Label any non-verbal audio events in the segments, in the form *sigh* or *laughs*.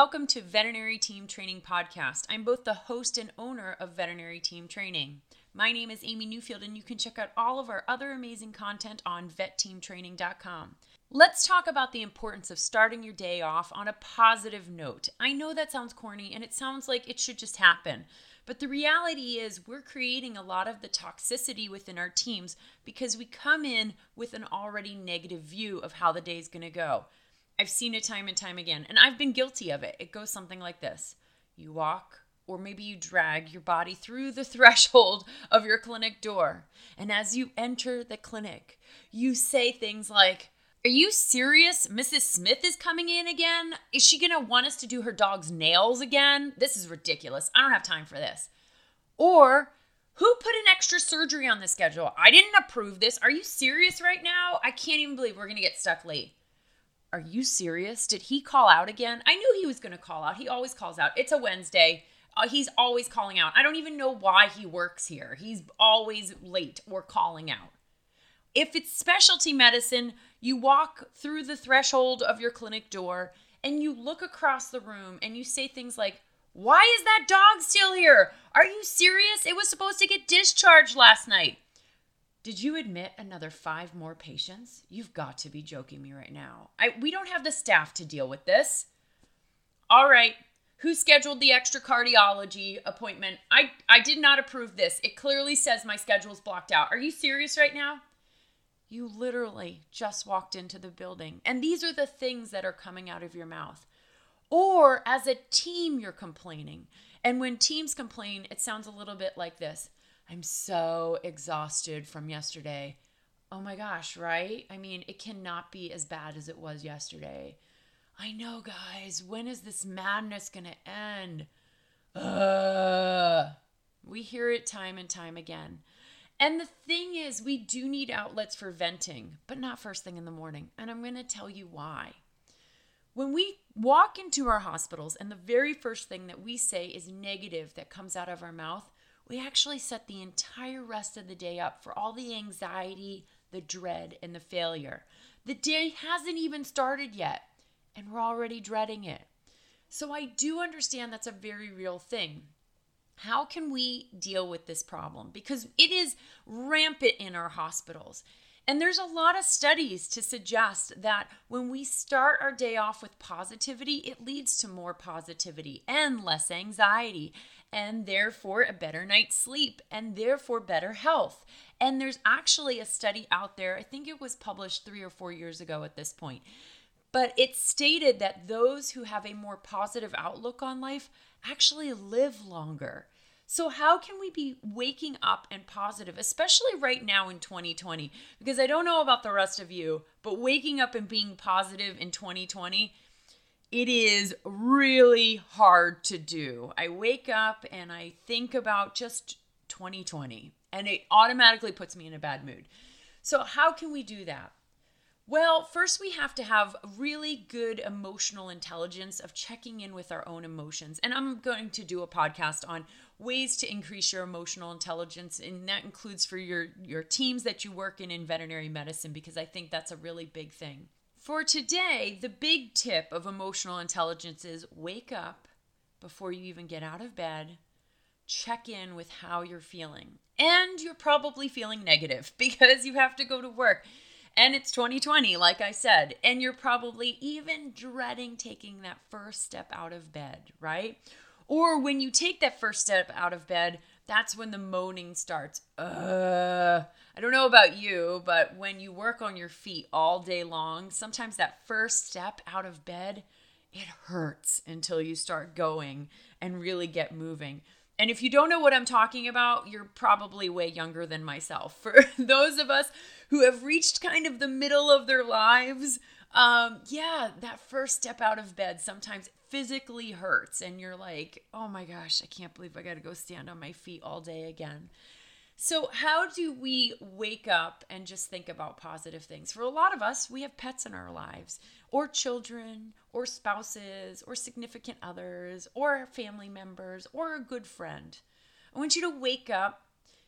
welcome to Veterinary Team Training Podcast. I'm both the host and owner of Veterinary Team Training. My name is Amy Newfield, and you can check out all of our other amazing content on vetteamtraining.com. Let's talk about the importance of starting your day off on a positive note. I know that sounds corny and it sounds like it should just happen. But the reality is, we're creating a lot of the toxicity within our teams because we come in with an already negative view of how the day is going to go. I've seen it time and time again, and I've been guilty of it. It goes something like this You walk, or maybe you drag your body through the *laughs* threshold of your clinic door. And as you enter the clinic, you say things like, are you serious? Mrs. Smith is coming in again? Is she to want us to do her dog's nails again? This is ridiculous. I don't have time for this. Or, who put an extra surgery on the schedule? I didn't approve this. Are you serious right now? I can't even believe we're going to get stuck late. Are you serious? Did he call out again? I knew he was going to call out. He always calls out. It's a Wednesday. Uh, he's always calling out. I don't even know why he works here. He's always late or calling out. If it's specialty medicine, you walk through the threshold of your clinic door and you look across the room and you say things like, Why is that dog still here? Are you serious? It was supposed to get discharged last night. Did you admit another five more patients? You've got to be joking me right now. I, we don't have the staff to deal with this. All right. Who scheduled the extra cardiology appointment? I, I did not approve this. It clearly says my schedule's blocked out. Are you serious right now? You literally just walked into the building. And these are the things that are coming out of your mouth. Or as a team, you're complaining. And when teams complain, it sounds a little bit like this I'm so exhausted from yesterday. Oh my gosh, right? I mean, it cannot be as bad as it was yesterday. I know, guys. When is this madness going to end? Ugh. We hear it time and time again. And the thing is, we do need outlets for venting, but not first thing in the morning. And I'm going to tell you why. When we walk into our hospitals and the very first thing that we say is negative that comes out of our mouth, we actually set the entire rest of the day up for all the anxiety, the dread, and the failure. The day hasn't even started yet, and we're already dreading it. So I do understand that's a very real thing. How can we deal with this problem? Because it is rampant in our hospitals. And there's a lot of studies to suggest that when we start our day off with positivity, it leads to more positivity and less anxiety, and therefore a better night's sleep, and therefore better health. And there's actually a study out there, I think it was published three or four years ago at this point, but it stated that those who have a more positive outlook on life actually live longer. So, how can we be waking up and positive, especially right now in 2020? Because I don't know about the rest of you, but waking up and being positive in 2020, it is really hard to do. I wake up and I think about just 2020, and it automatically puts me in a bad mood. So, how can we do that? Well, first we have to have really good emotional intelligence of checking in with our own emotions. And I'm going to do a podcast on ways to increase your emotional intelligence and that includes for your your teams that you work in in veterinary medicine because I think that's a really big thing. For today, the big tip of emotional intelligence is wake up before you even get out of bed. Check in with how you're feeling. And you're probably feeling negative *laughs* because you have to go to work. And it's 2020, like I said, and you're probably even dreading taking that first step out of bed, right? Or when you take that first step out of bed, that's when the moaning starts. Uh, I don't know about you, but when you work on your feet all day long, sometimes that first step out of bed, it hurts until you start going and really get moving. And if you don't know what I'm talking about, you're probably way younger than myself. *laughs* For those of us who have reached kind of the middle of their lives, um, yeah, that first step out of bed sometimes physically hurts, and you're like, oh my gosh, I can't believe I got to go stand on my feet all day again. So, how do we wake up and just think about positive things? For a lot of us, we have pets in our lives, or children, or spouses, or significant others, or family members, or a good friend. I want you to wake up.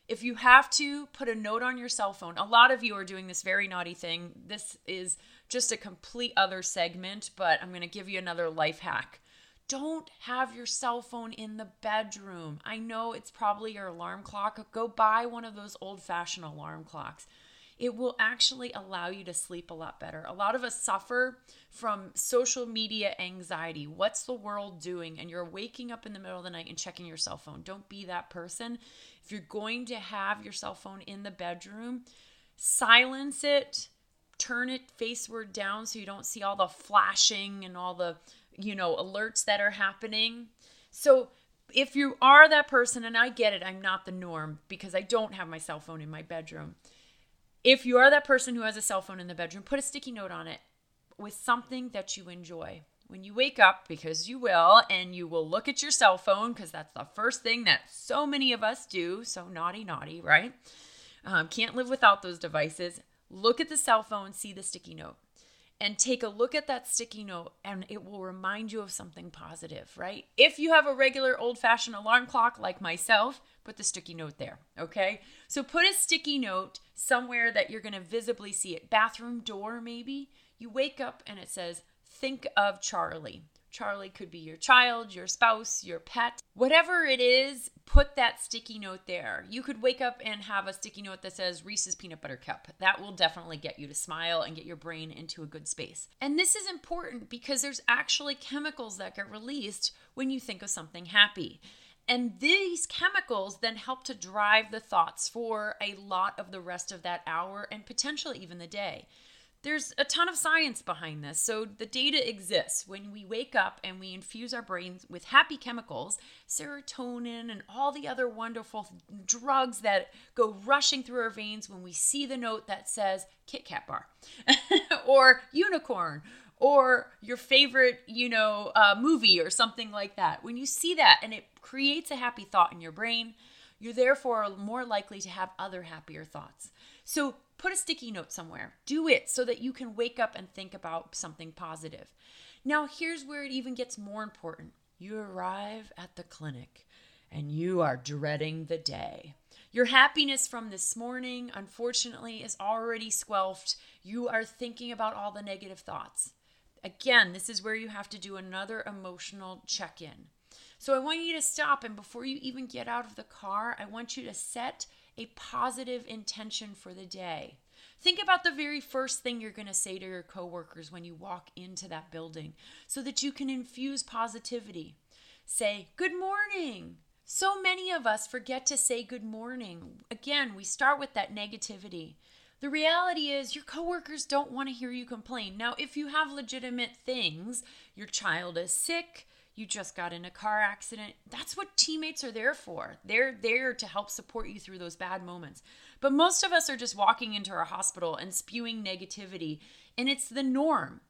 If you have to, put a note on your cell phone. A lot of you are doing this very naughty thing. This is just a complete other segment, but I'm going to give you another life hack. don't have your cell phone in the bedroom. I know it's probably your alarm clock. Go buy one of those old fashioned alarm clocks. It will actually allow you to sleep a lot better. A lot of us suffer from social media anxiety. What's the world doing? And you're waking up in the middle of the night and checking your cell phone. Don't be that person. If you're going to have your cell phone in the bedroom, silence it, turn it faceward down so you don't see all the flashing and all the you know, alerts that are happening. So if you are that person, and I get it, I'm not the norm because I don't have my cell phone in my bedroom. If you are that person who has a cell phone in the bedroom, put a sticky note on it with something that you enjoy. When you wake up, because you will, and you will look at your cell phone because that's the first thing that so many of us do. So naughty, naughty, right? Um, can't live without those devices. Look at the cell phone, see the sticky note and take a look at that sticky note and it will remind you of something positive, right? If you have a regular old fashioned alarm clock like myself, put the sticky note there, okay? So put a sticky note somewhere that you're gonna visibly see it. Bathroom door, maybe. You wake up and it says, Think of Charlie. Charlie could be your child, your spouse, your pet. Whatever it is, put that sticky note there. You could wake up and have a sticky note that says Reese's peanut butter cup. That will definitely get you to smile and get your brain into a good space. And this is important because there's actually chemicals that get released when you think of something happy. And these chemicals then help to drive the thoughts for a lot of the rest of that hour and potentially even the day there's a ton of science behind this. So the data exists. When we wake up and we infuse our brains with happy chemicals, serotonin and all the other wonderful drugs that go rushing through our veins when we see the note that says Kit Kat bar *laughs* or unicorn or your favorite, you know, uh, movie or something like that. When you see that and it creates a happy thought in your brain, you're therefore more likely to have other happier thoughts. So Put a sticky note somewhere. Do it so that you can wake up and think about something positive. Now, here's where it even gets more important. You arrive at the clinic and you are dreading the day. Your happiness from this morning, unfortunately, is already squelched. You are thinking about all the negative thoughts. Again, this is where you have to do another emotional check in. So I want you to stop, and before you even get out of the car, I want you to set a positive intention for the day. Think about the very first thing you're going to say to your coworkers when you walk into that building so that you can infuse positivity. Say, Good morning. So many of us forget to say good morning. Again, we start with that negativity. The reality is, your coworkers don't want to hear you complain. Now, if you have legitimate things, your child is sick, you just got in a car accident. That's what teammates are there for. They're there to help support you through those bad moments. But most of us are just walking into our hospital and spewing negativity, and it's the norm.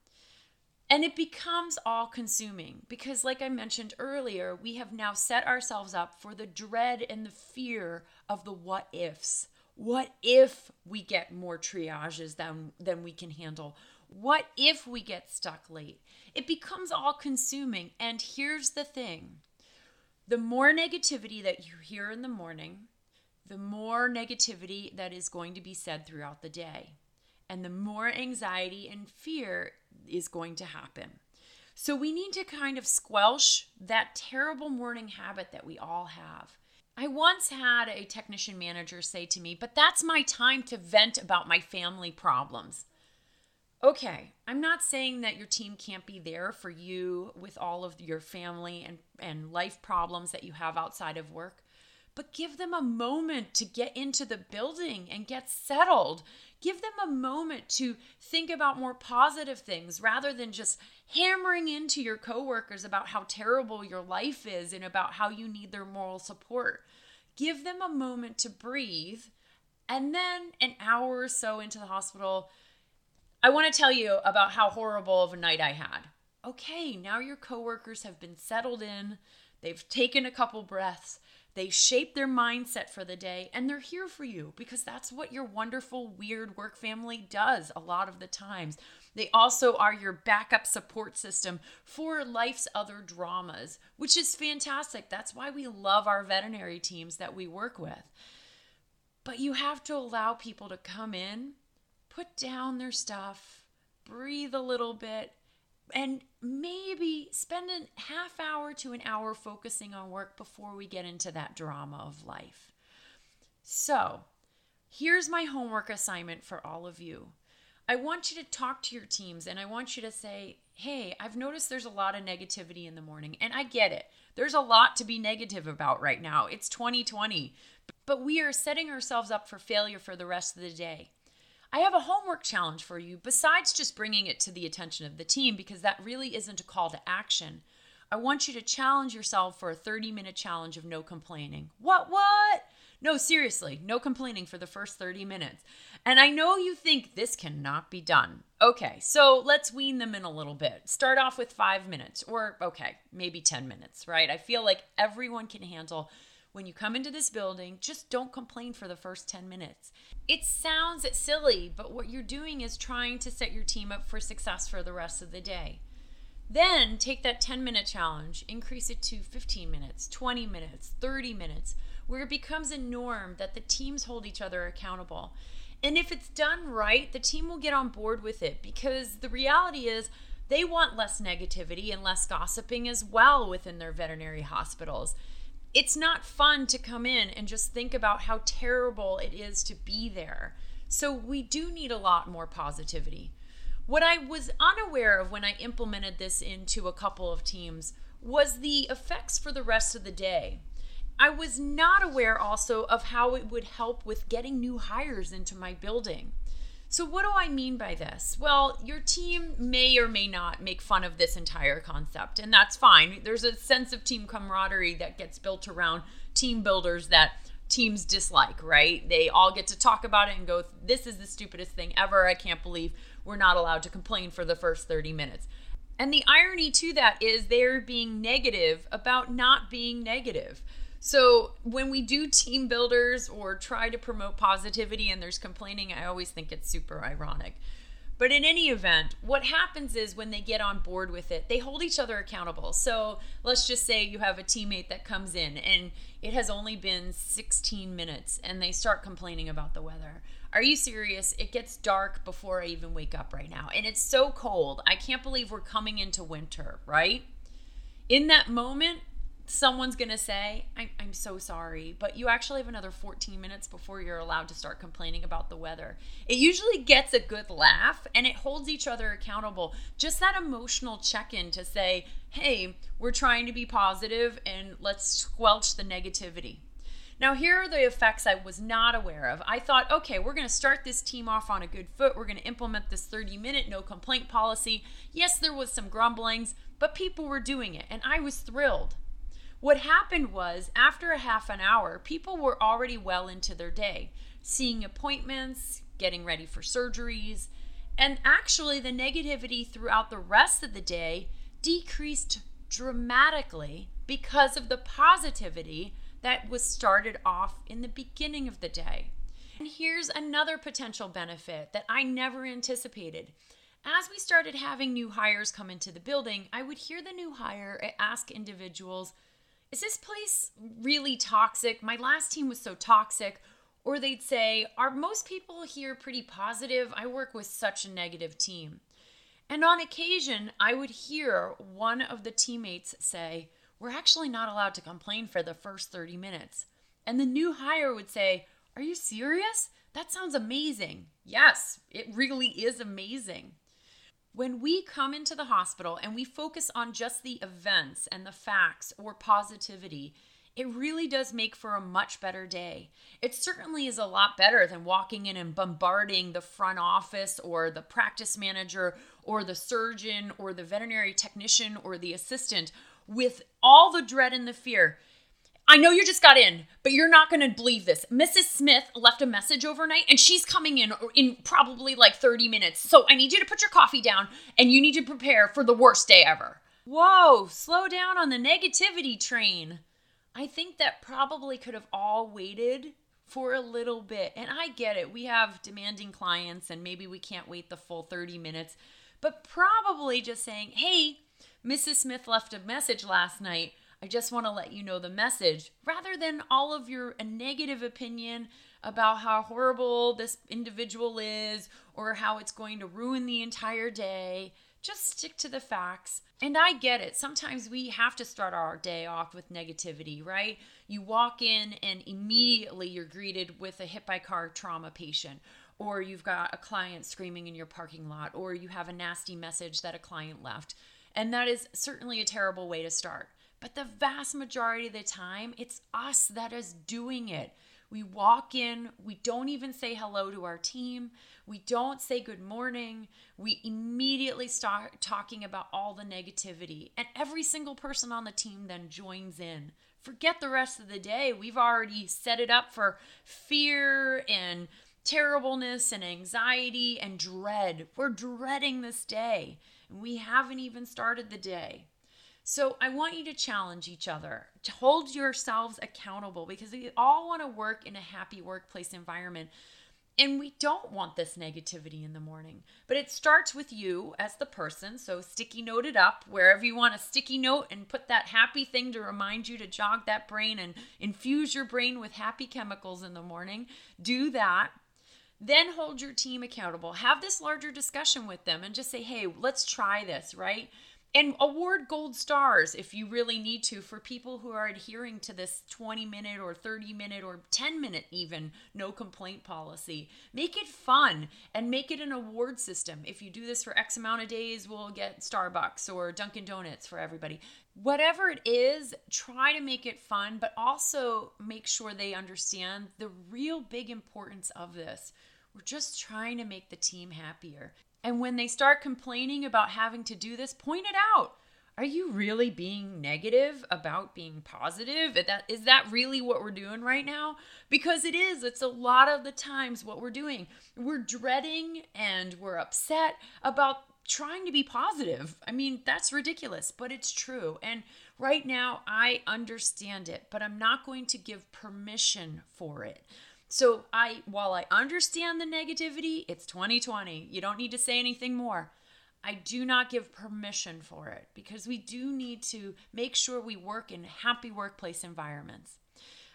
And it becomes all consuming because, like I mentioned earlier, we have now set ourselves up for the dread and the fear of the what ifs. What if we get more triages than, than we can handle? What if we get stuck late? It becomes all consuming. And here's the thing the more negativity that you hear in the morning, the more negativity that is going to be said throughout the day. And the more anxiety and fear is going to happen. So we need to kind of squelch that terrible morning habit that we all have. I once had a technician manager say to me, But that's my time to vent about my family problems okay, I'm not saying that your team can't be there for you with all of your family and, and life problems that you have outside of work, but give them a moment to get into the building and get settled. Give them a moment to think about more positive things rather than just hammering into your coworkers about how terrible your life is and about how you need their moral support. Give them a moment to breathe. And then an hour or so into the hospital, I want to tell you about how horrible of a night I had. Okay, now your coworkers have been settled in, they've taken a couple breaths, they shaped their mindset for the day, and they're here for you because that's what your wonderful, weird work family does a lot of the times. They also are your backup support system for life's other dramas, which is fantastic. That's why we love our veterinary teams that we work with. But you have to allow people to come in put down their stuff, breathe a little bit, and maybe spend a half hour to an hour focusing on work before we get into that drama of life. So, here's my homework assignment for all of you. I want you to talk to your teams and I want you to say, hey, I've noticed there's a lot of negativity in the morning. And I get it. There's a lot to be negative about right now. It's 2020. But we are setting ourselves up for failure for the rest of the day. I have a homework challenge for you besides just bringing it to the attention of the team because that really isn't a call to action. I want you to challenge yourself for a 30 minute challenge of no complaining. What, what? No, seriously, no complaining for the first 30 minutes. And I know you think this cannot be done. Okay, so let's wean them in a little bit. Start off with five minutes, or okay, maybe 10 minutes, right? I feel like everyone can handle when you come into this building, just don't complain for the first 10 minutes. It sounds silly, but what you're doing is trying to set your team up for success for the rest of the day. Then take that 10 minute challenge, increase it to 15 minutes, 20 minutes, 30 minutes, where it becomes a norm that the teams hold each other accountable. And if it's done right, the team will get on board with it because the reality is they want less negativity and less gossiping as well within their veterinary hospitals it's not fun to come in and just think about how terrible it is to be there. So we do need a lot more positivity. What I was unaware of when I implemented this into a couple of teams was the effects for the rest of the day. I was not aware also of how it would help with getting new hires into my building. So, what do I mean by this? Well, your team may or may not make fun of this entire concept, and that's fine. There's a sense of team camaraderie that gets built around team builders that teams dislike, right? They all get to talk about it and go, This is the stupidest thing ever. I can't believe we're not allowed to complain for the first 30 minutes. And the irony to that is they're being negative about not being negative. So when we do team builders or try to promote positivity and there's complaining, I always think it's super ironic. But in any event, what happens is when they get on board with it, they hold each other accountable. So let's just say you have a teammate that comes in and it has only been 16 minutes and they start complaining about the weather. Are you serious? It gets dark before I even wake up right now. And it's so cold. I can't believe we're coming into winter, right? In that moment, someone's going to say, I'm, I'm so sorry, but you actually have another 14 minutes before you're allowed to start complaining about the weather. It usually gets a good laugh and it holds each other accountable. Just that emotional check in to say, hey, we're trying to be positive and let's squelch the negativity. Now, here are the effects I was not aware of. I thought, okay, we're going to start this team off on a good foot. We're going to implement this 30 minute no complaint policy. Yes, there was some grumblings, but people were doing it, and I was thrilled. What happened was, after a half an hour, people were already well into their day, seeing appointments, getting ready for surgeries, and actually the negativity throughout the rest of the day decreased dramatically because of the positivity that was started off in the beginning of the day. And here's another potential benefit that I never anticipated. As we started having new hires come into the building, I would hear the new hire ask individuals, is this place really toxic? My last team was so toxic. Or they'd say, Are most people here pretty positive? I work with such a negative team. And on occasion, I would hear one of the teammates say, We're actually not allowed to complain for the first 30 minutes. And the new hire would say, Are you serious? That sounds amazing. Yes, it really is amazing. When we come into the hospital and we focus on just the events and the facts or positivity, it really does make for a much better day. It certainly is a lot better than walking in and bombarding the front office or the practice manager or the surgeon or the veterinary technician or the assistant with all the dread and the fear. I know you just got in, but you're not going to believe this. Mrs. Smith left a message overnight and she's coming in in probably like 30 minutes. So I need you to put your coffee down and you need to prepare for the worst day ever. Whoa, slow down on the negativity train. I think that probably could have all waited for a little bit. And I get it. We have demanding clients and maybe we can't wait the full 30 minutes. But probably just saying, hey, Mrs. Smith left a message last night I just want to let you know the message rather than all of your negative opinion about how horrible this individual is or how it's going to ruin the entire day. just stick to the facts. And I get it. Sometimes we have to start our day off with negativity, right? You walk in and immediately you're greeted with a hit by car trauma patient, or you've got a client screaming in your parking lot, or you have a nasty message that a client left. And that is certainly a terrible way to start. But the vast majority of the time, it's us that is doing it. We walk in, we don't even say hello to our team, we don't say good morning, we immediately start talking about all the negativity, and every single person on the team then joins in. Forget the rest of the day. We've already set it up for fear and terribleness and anxiety and dread. We're dreading this day, and we haven't even started the day. So I want you to challenge each other, to hold yourselves accountable because we all want to work in a happy workplace environment. And we don't want this negativity in the morning. But it starts with you as the person. So sticky note it up wherever you want a sticky note and put that happy thing to remind you to jog that brain and infuse your brain with happy chemicals in the morning. Do that. Then hold your team accountable. Have this larger discussion with them and just say, hey, let's try this, right? And award gold stars if you really need to for people who are adhering to this 20 minute or 30 minute or 10 minute even no complaint policy. Make it fun and make it an award system. If you do this for x amount of days we'll get starbucks or dunkin donuts for everybody. Whatever it is try to make it fun but also make sure they understand the real big importance of this. We're just trying to make the team happier and when they start complaining about having to do this, point it out. Are you really being negative about being positive? Is that, is that really what we're doing right now? Because it is. It's a lot of the times what we're doing. We're dreading and we're upset about trying to be positive. I mean, that's ridiculous, but it's true. And right now, I understand it, but I'm not going to give permission for it. So I while I understand the negativity, it's 2020. You don't need to say anything more. I do not give permission for it because we do need to make sure we work in happy workplace environments.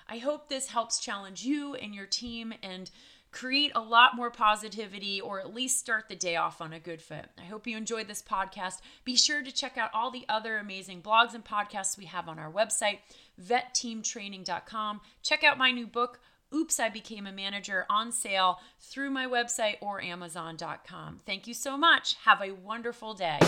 I hope this helps challenge you and your team and create a lot more positivity or at least start the day off on a good foot. I hope you enjoyed this podcast. Be sure to check out all the other amazing blogs and podcasts we have on our website, vetteamtraining.com. Check out my new book, Oops, I Became a Manager on sale through my website or Amazon.com. Thank you so much. Have a wonderful day.